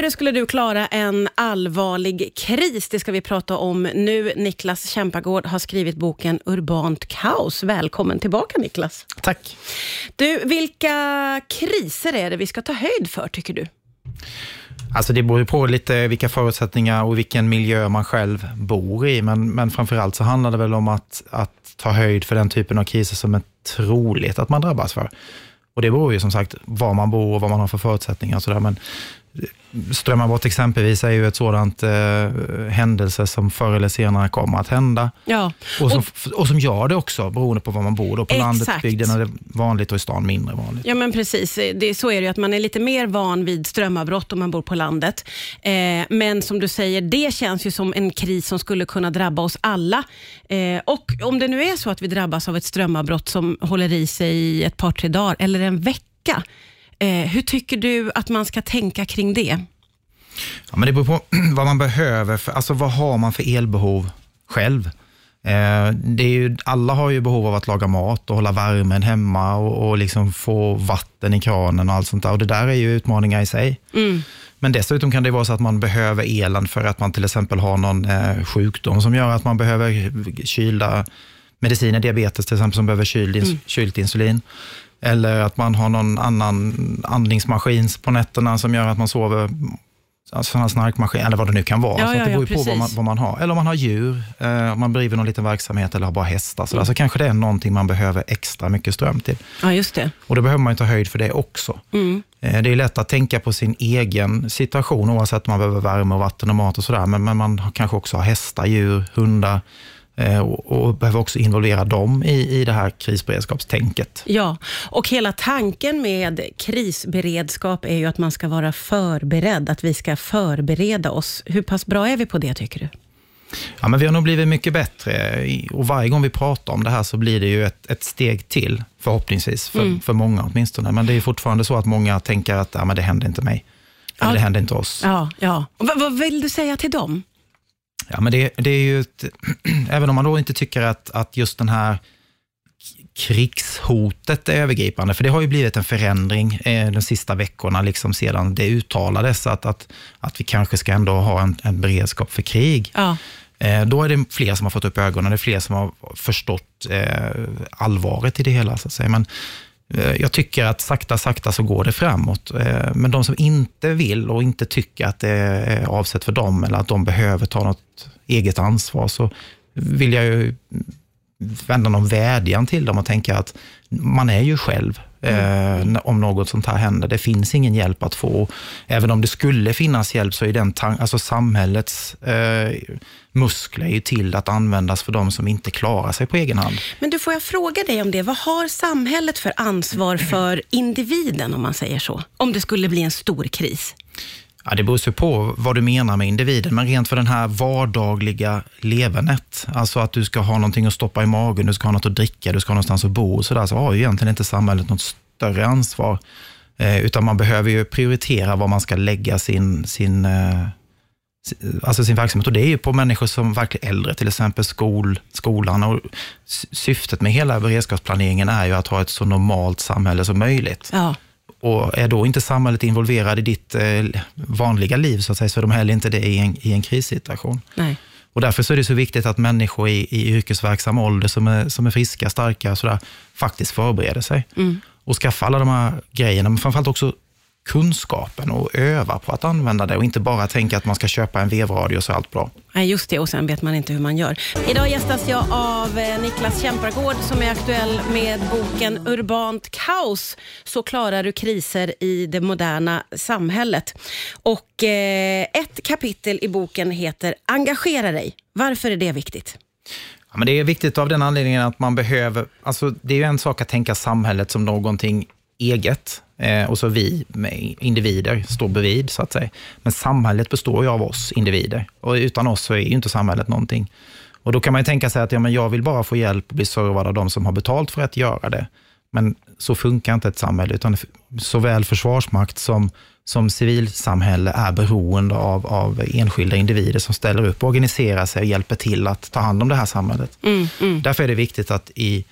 Hur skulle du klara en allvarlig kris? Det ska vi prata om nu. Niklas Kämpagård har skrivit boken Urbant kaos. Välkommen tillbaka Niklas. Tack. Du, vilka kriser är det vi ska ta höjd för tycker du? Alltså det beror på lite vilka förutsättningar och vilken miljö man själv bor i, men, men framförallt så handlar det väl om att, att ta höjd för den typen av kriser som är troligt att man drabbas för. Och det beror ju som sagt var man bor och vad man har för förutsättningar. Och så där. Men Strömavbrott exempelvis är ju ett sådant eh, händelse som förr eller senare kommer att hända. Ja. Och, som, och som gör det också, beroende på var man bor. Då. På Exakt. landet, bygden är det vanligt och i stan mindre vanligt. Ja, men precis. Det, så är det ju, att man är lite mer van vid strömavbrott om man bor på landet. Eh, men som du säger, det känns ju som en kris som skulle kunna drabba oss alla. Eh, och om det nu är så att vi drabbas av ett strömavbrott som håller i sig i ett par, tre dagar eller en vecka, hur tycker du att man ska tänka kring det? Ja, men det beror på vad man behöver, för, alltså vad har man för elbehov själv? Eh, det är ju, alla har ju behov av att laga mat och hålla värmen hemma och, och liksom få vatten i kranen och allt sånt där. Och det där är ju utmaningar i sig. Mm. Men dessutom kan det vara så att man behöver elen för att man till exempel har någon eh, sjukdom som gör att man behöver kylda mediciner, diabetes till exempel, som behöver kyld, ins- kylt insulin. Eller att man har någon annan andningsmaskin på nätterna som gör att man sover Alltså sådana snarkmaskin, eller vad det nu kan vara. Ja, så ja, att det ja, beror ju på vad man, vad man har. Eller om man har djur, eh, om man driver någon liten verksamhet eller har bara hästar. Så, så kanske det är någonting man behöver extra mycket ström till. Ja, just det. Och då behöver man ta höjd för det också. Mm. Eh, Det är lätt att tänka på sin egen situation, oavsett om man behöver värme, och vatten och mat och sådär. Men, men man kanske också har hästar, djur, hundar och, och behöver också involvera dem i, i det här krisberedskapstänket. Ja, och hela tanken med krisberedskap är ju att man ska vara förberedd, att vi ska förbereda oss. Hur pass bra är vi på det tycker du? Ja, men vi har nog blivit mycket bättre och varje gång vi pratar om det här så blir det ju ett, ett steg till, förhoppningsvis, för, Mm. för många åtminstone. Men det är fortfarande så att många tänker att ja, men det händer inte mig. Eller Ja. det händer inte oss. Ja, ja. Och vad, vad vill du säga till dem? Ja, men det, det är ju ett, även om man då inte tycker att, att just den här krigshotet är övergripande, för det har ju blivit en förändring eh, de sista veckorna, liksom sedan det uttalades att, att, att vi kanske ska ändå ha en, en beredskap för krig. Ja, Eh, då är det fler som har fått upp ögonen, det är fler som har förstått eh, allvaret i det hela. Så att säga. Men Eh, jag tycker att sakta, sakta så går det framåt. Eh, men de som inte vill och inte tycker att det är avsett för dem eller att de behöver ta något eget ansvar, så vill jag ju vända någon vädjan till dem och tänka att man är ju själv eh, om något sånt här händer. Det finns ingen hjälp att få. Även om det skulle finnas hjälp så är den alltså samhällets eh, muskler är ju till att användas för de som inte klarar sig på egen hand. men du får jag fråga dig om det. Vad har samhället för ansvar för individen, om man säger så? Om det skulle bli en stor kris. Ja, det beror på vad du menar med individen, men rent för den här vardagliga levernet, alltså att du ska ha någonting att stoppa i magen, du ska ha något att dricka, du ska ha någonstans att bo och sådär, så har ju egentligen inte samhället något större ansvar. Eh, utan man behöver ju prioritera var man ska lägga sin, sin, eh, alltså sin verksamhet. Och det är ju på människor som verkligen äldre, till exempel skol, skolan. Och syftet med hela beredskapsplaneringen är ju att ha ett så normalt samhälle som möjligt. Ja, och är då inte samhället involverad i ditt eh, vanliga liv, så att säga, så är de heller inte det i en, i en krissituation. nej. Och därför så är det så viktigt att människor i, i yrkesverksam ålder, som är, som är friska, starka sådär, faktiskt förbereder sig. Och skaffar alla de här grejerna, men framförallt också kunskapen och öva på att använda det och inte bara tänka att man ska köpa en vevradio så är allt bra. Nej, just det. Och sen vet man inte hur man gör. Idag gästas jag av eh, Niklas Kämpargård som är aktuell med boken Urbant kaos. Så klarar du kriser i det moderna samhället. Och eh, ett kapitel i boken heter Engagera dig. Varför är det viktigt? Ja, men det är viktigt av den anledningen att man behöver, alltså det är en sak att tänka samhället som någonting eget och så vi individer står bredvid så att säga. Men samhället består ju av oss individer och utan oss så är ju inte samhället någonting. Och då kan man ju tänka sig att ja, men jag vill bara få hjälp och bli servad av de som har betalt för att göra det. Men så funkar inte ett samhälle, utan såväl försvarsmakt som, som civilsamhälle är beroende av, av enskilda individer som ställer upp, organiserar sig och hjälper till att ta hand om det här samhället. Därför är det viktigt att i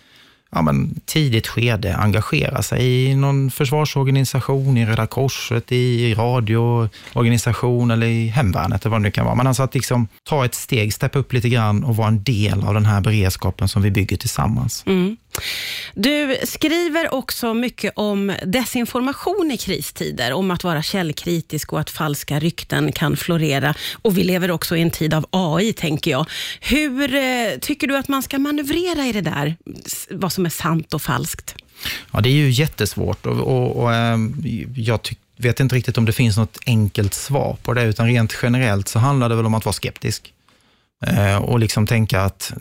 ja, men, tidigt skede engagera sig i någon försvarsorganisation, i Röda Korset, i radioorganisation eller i hemvärnet eller vad det nu kan vara. Men alltså att liksom ta ett steg, steppa upp lite grann och vara en del av den här beredskapen som vi bygger tillsammans. Mm. Du skriver också mycket om desinformation i kristider, om att vara källkritisk och att falska rykten kan florera. Och vi lever också i en tid av AI, tänker jag. Hur eh, tycker du att man ska manövrera i det där, vad som är sant och falskt? Ja, det är ju jättesvårt och, och, och ehm, jag tycker vet inte riktigt om det finns något enkelt svar på det, utan rent generellt så handlar det väl om att vara skeptisk. Eh, och liksom tänka att,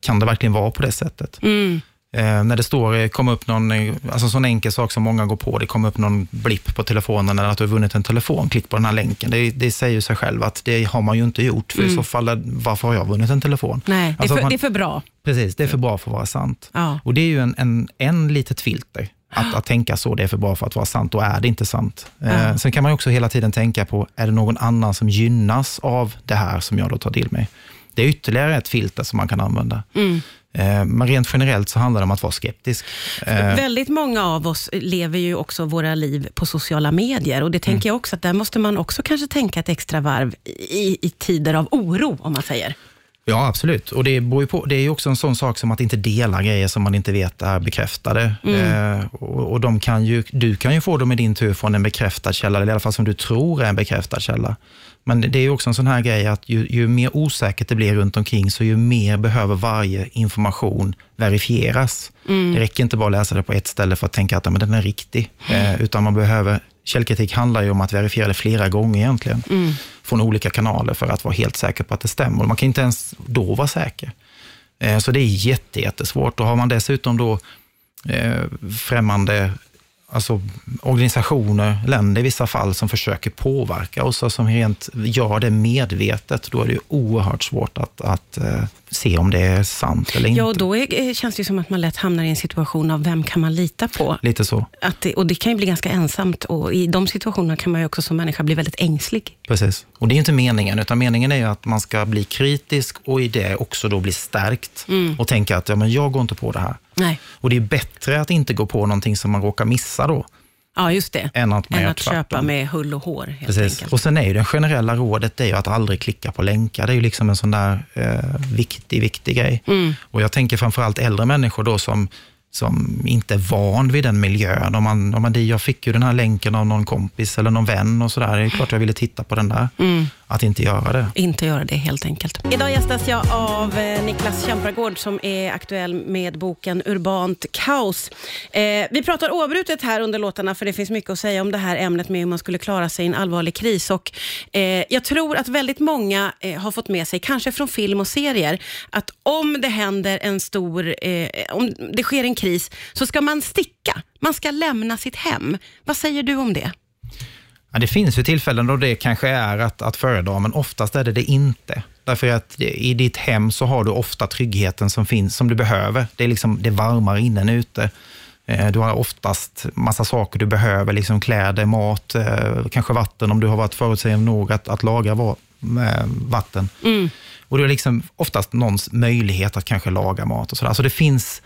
kan det verkligen vara på det sättet? Mm. Eh, när det står, eh, kommer upp någon, eh, alltså sån enkel sak som många går på, det kommer upp någon blipp på telefonen eller att du har vunnit en telefon, klick på den här länken. Det, det säger sig själv att det har man ju inte gjort, för mm. i så fall, varför har jag vunnit en telefon? Nej, det är, alltså för, man, det är för bra. Precis, det är för bra för att vara sant. Ja. Och det är ju en, en, en litet filter. Att, att tänka så, det är för bra för att vara sant, då är det inte sant. Ja. Eh, sen kan man också hela tiden tänka på, är det någon annan som gynnas av det här som jag då tar till mig? Det är ytterligare ett filter som man kan använda. Mm. Eh, men rent generellt så handlar det om att vara skeptisk. Eh, Väldigt många av oss lever ju också våra liv på sociala medier och det tänker mm. jag också att där måste man också kanske tänka ett extra varv i, i tider av oro, om man säger. Ja, absolut. Och det, beror på, det är också en sån sak som att inte dela grejer som man inte vet är bekräftade. Mm. Eh, och, och de kan ju, du kan ju få dem i din tur från en bekräftad källa, eller i alla fall som du tror är en bekräftad källa. Men det är också en sån här grej att ju, ju, mer osäkert det blir runt omkring, så ju mer behöver varje information verifieras. Mm. Det räcker inte bara att läsa det på ett ställe för att tänka att men den är riktig, eh, utan man behöver Källkritik handlar ju om att verifiera det flera gånger egentligen, mm. från olika kanaler för att vara helt säker på att det stämmer. Man kan inte ens då vara säker. Eh, så det är jättesvårt. Och har man dessutom då eh, främmande alltså organisationer, länder i vissa fall, som försöker påverka oss och som rent gör det medvetet, då är det oerhört svårt att, att uh, se om det är sant eller inte. Ja, och då är, känns det som att man lätt hamnar i en situation av vem kan man lita på? Lite så. Att det, och det kan ju bli ganska ensamt och i de situationerna kan man ju också som människa bli väldigt ängslig. Precis. Och det är inte meningen, utan meningen är ju att man ska bli kritisk och i det också då bli stärkt mm. och tänka att ja, men jag går inte på det här. Nej. Och det är bättre att inte gå på någonting som man råkar missa då. Ja, just det. Än att, man än att köpa med hull och hår, Precis. enkelt. Och sen är ju det generella rådet det är att aldrig klicka på länkar. Det är ju liksom en sån där eh, viktig, viktig grej. Mm. Och jag tänker framförallt äldre människor då som, som inte är van vid den miljön. Om man, om man, jag fick ju den här länken av någon kompis eller någon vän och sådär. Det är klart jag ville titta på den där. Mm. Att inte göra det. Inte göra det helt enkelt. Idag gästas jag av eh, Niklas Kämpargård som är aktuell med boken Urbant kaos. Eh, vi pratar oavbrutet här under låtarna för det finns mycket att säga om det här ämnet med hur man skulle klara sig i en allvarlig kris. Och, eh, jag tror att väldigt många eh, har fått med sig, kanske från film och serier, att om det händer en stor, eh, om det sker en kris, så ska man sticka. Man ska lämna sitt hem. Vad säger du om det? Ja, det finns ju tillfällen då det kanske är att, att föredra, men oftast är det det inte. Därför att i ditt hem så har du ofta tryggheten som finns, som du behöver. Det är, liksom, det är varmare inne än ute. Eh, Du har oftast massa saker du behöver, liksom kläder, mat, eh, kanske vatten om du har varit förutsägande nog att, att lagra va- med vatten. Mm. Och du har liksom oftast någons möjlighet att kanske laga mat och sådär. Så det finns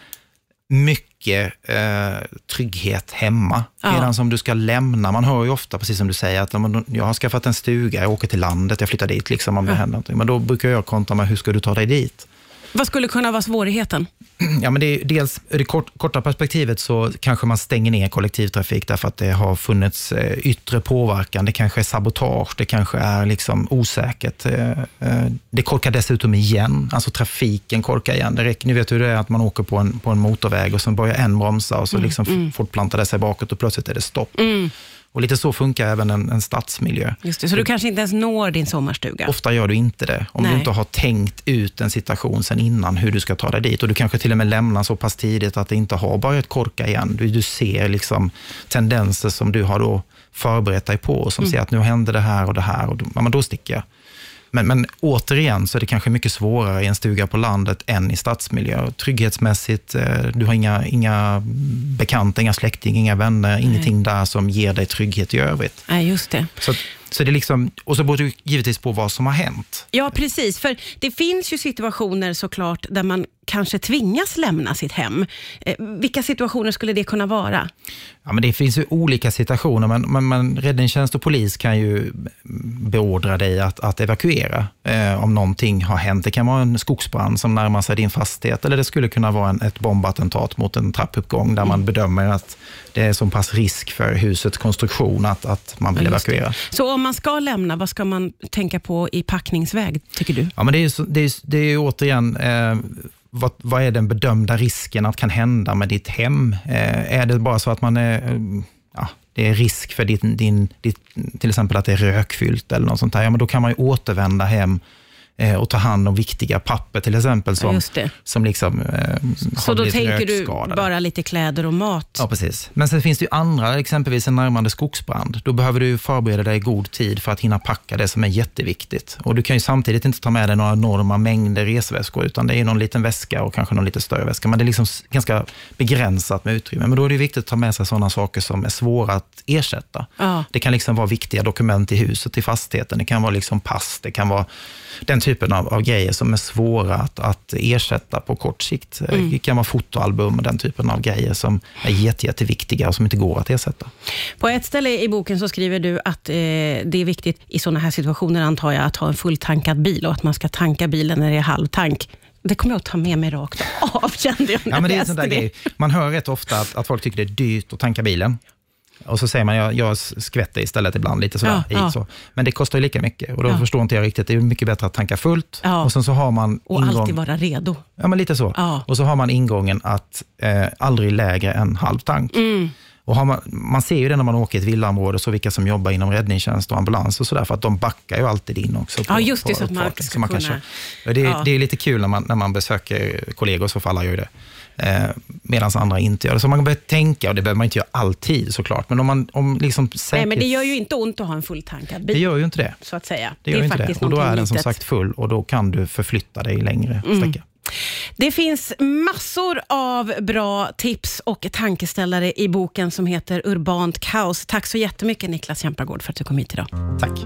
mycket eh, trygghet hemma. Ja. Medan som du ska lämna, man hör ju ofta, precis som du säger, att jag har skaffat en stuga, jag åker till landet, jag flyttar dit liksom, om det Ja. händer någonting. Men då brukar jag kontra med, hur ska du ta dig dit? Vad skulle kunna vara svårigheten? Ja, men det är, dels i det kort, korta perspektivet så kanske man stänger ner kollektivtrafik därför att det har funnits eh, yttre påverkan. Det kanske är sabotage, det kanske är liksom osäkert. Eh, eh, det korkar dessutom igen, alltså trafiken korkar igen. Det räcker, ni vet hur det är att man åker på en, på en motorväg och sen börjar en bromsa och så liksom mm. fortplantar det sig bakåt och plötsligt är det stopp. Mm. Och lite så funkar även en, en stadsmiljö. Just det, så du kanske inte ens når din sommarstuga? Ofta gör du inte det, om Nej. du inte har tänkt ut en situation sen innan, hur du ska ta dig dit. Och du kanske till och med lämnar så pass tidigt att det inte har börjat korka igen. Du, du ser liksom tendenser som du har då förberett dig på, som Mm. säger att nu händer det här och det här, och då, ja, men då sticker jag. Men, men återigen så är det kanske mycket svårare i en stuga på landet än i stadsmiljö. Trygghetsmässigt, eh, du har inga, inga bekanta, inga släktingar, inga vänner, ingenting där som ger dig trygghet i övrigt. Nej, just det. Så att Så det liksom, och så beror det givetvis på vad som har hänt. Ja, precis. För det finns ju situationer såklart där man kanske tvingas lämna sitt hem. Eh, vilka situationer skulle det kunna vara? Ja, men det finns ju olika situationer, men, men, men räddningstjänst och polis kan ju beordra dig att, att evakuera eh, om någonting har hänt. Det kan vara en skogsbrand som närmar sig din fastighet, eller det skulle kunna vara en, ett bombattentat mot en trappuppgång, där man bedömer att det är så pass risk för husets konstruktion att, att man vill Ja, evakuera. Så om man ska lämna, vad ska man tänka på i packningsväg, tycker du? Ja, men det är ju, det är, det är ju återigen, eh, vad, vad är den bedömda risken att kan hända med ditt hem? Eh, är det bara så att man är, eh, ja, det är risk för din, din, ditt, till exempel att det är rökfyllt eller något sånt där, ja, men då kan man ju återvända hem eh, och ta hand om viktiga papper till exempel, Ja, som, det. som liksom, eh, Så då tänker du bara lite kläder och mat? Ja, precis. Men sen finns det ju andra, exempelvis en närmande skogsbrand. Då behöver du förbereda dig i god tid för att hinna packa det som är jätteviktigt. Och du kan ju samtidigt inte ta med dig några enorma mängder resväskor, utan det är någon liten väska och kanske någon lite större väska. Men det är liksom ganska begränsat med utrymme. Men då är det viktigt att ta med sig sådana saker som är svåra att ersätta. Ja. Det kan liksom vara viktiga dokument i huset, i fastigheten. Det kan vara liksom pass, det kan vara den typen av, av grejer som är svåra att, att ersätta på kort sikt. Det kan vara fotoalbum och den typen av grejer som är jätte, jätteviktiga och som inte går att ersätta. På ett ställe i boken så skriver du att eh, det är viktigt i sådana här situationer, antar jag, att ha en fulltankad bil och att man ska tanka bilen när det är halvtank. Det kommer jag att ta med mig rakt av, kände jag när Ja, men det är en sån där läste grej. Man hör rätt ofta att, att folk tycker det är dyrt att tanka bilen. Och så säger man, jag, jag skvätter istället ibland lite sådär Ja, i. ja. Så. Men det kostar ju lika mycket och då Ja. förstår inte jag riktigt. Det är mycket bättre att tanka fullt och sen så har man Och alltid vara redo. Ja, men lite så. Och så har man ingången att eh, aldrig lägre än halv tank. Mm. Och man, man ser ju det när man åker i ett villaområde, så vilka som jobbar inom räddningstjänst och ambulans och sådär, för att de backar ju alltid in också. På, Ja, just det, på så att man ska man kan kunna- köra. Och det, Ja. det är lite kul när man, när man besöker kollegor, så gör ju det. Eh, Medan andra inte gör det. Så man behöver tänka, och det behöver man inte göra alltid såklart, men om man om liksom Nej, säkerhets... men det gör ju inte ont att ha en fulltankad det bil, gör ju inte det. så att säga. Det gör ju inte det. faktiskt Och då är den som litet. Mm. sagt full och då kan du förflytta dig längre sträcka. Det finns massor av bra tips och tankeställare i boken som heter Urbant kaos. Tack så jättemycket Niklas Jämpargård för att du kom hit idag. Tack.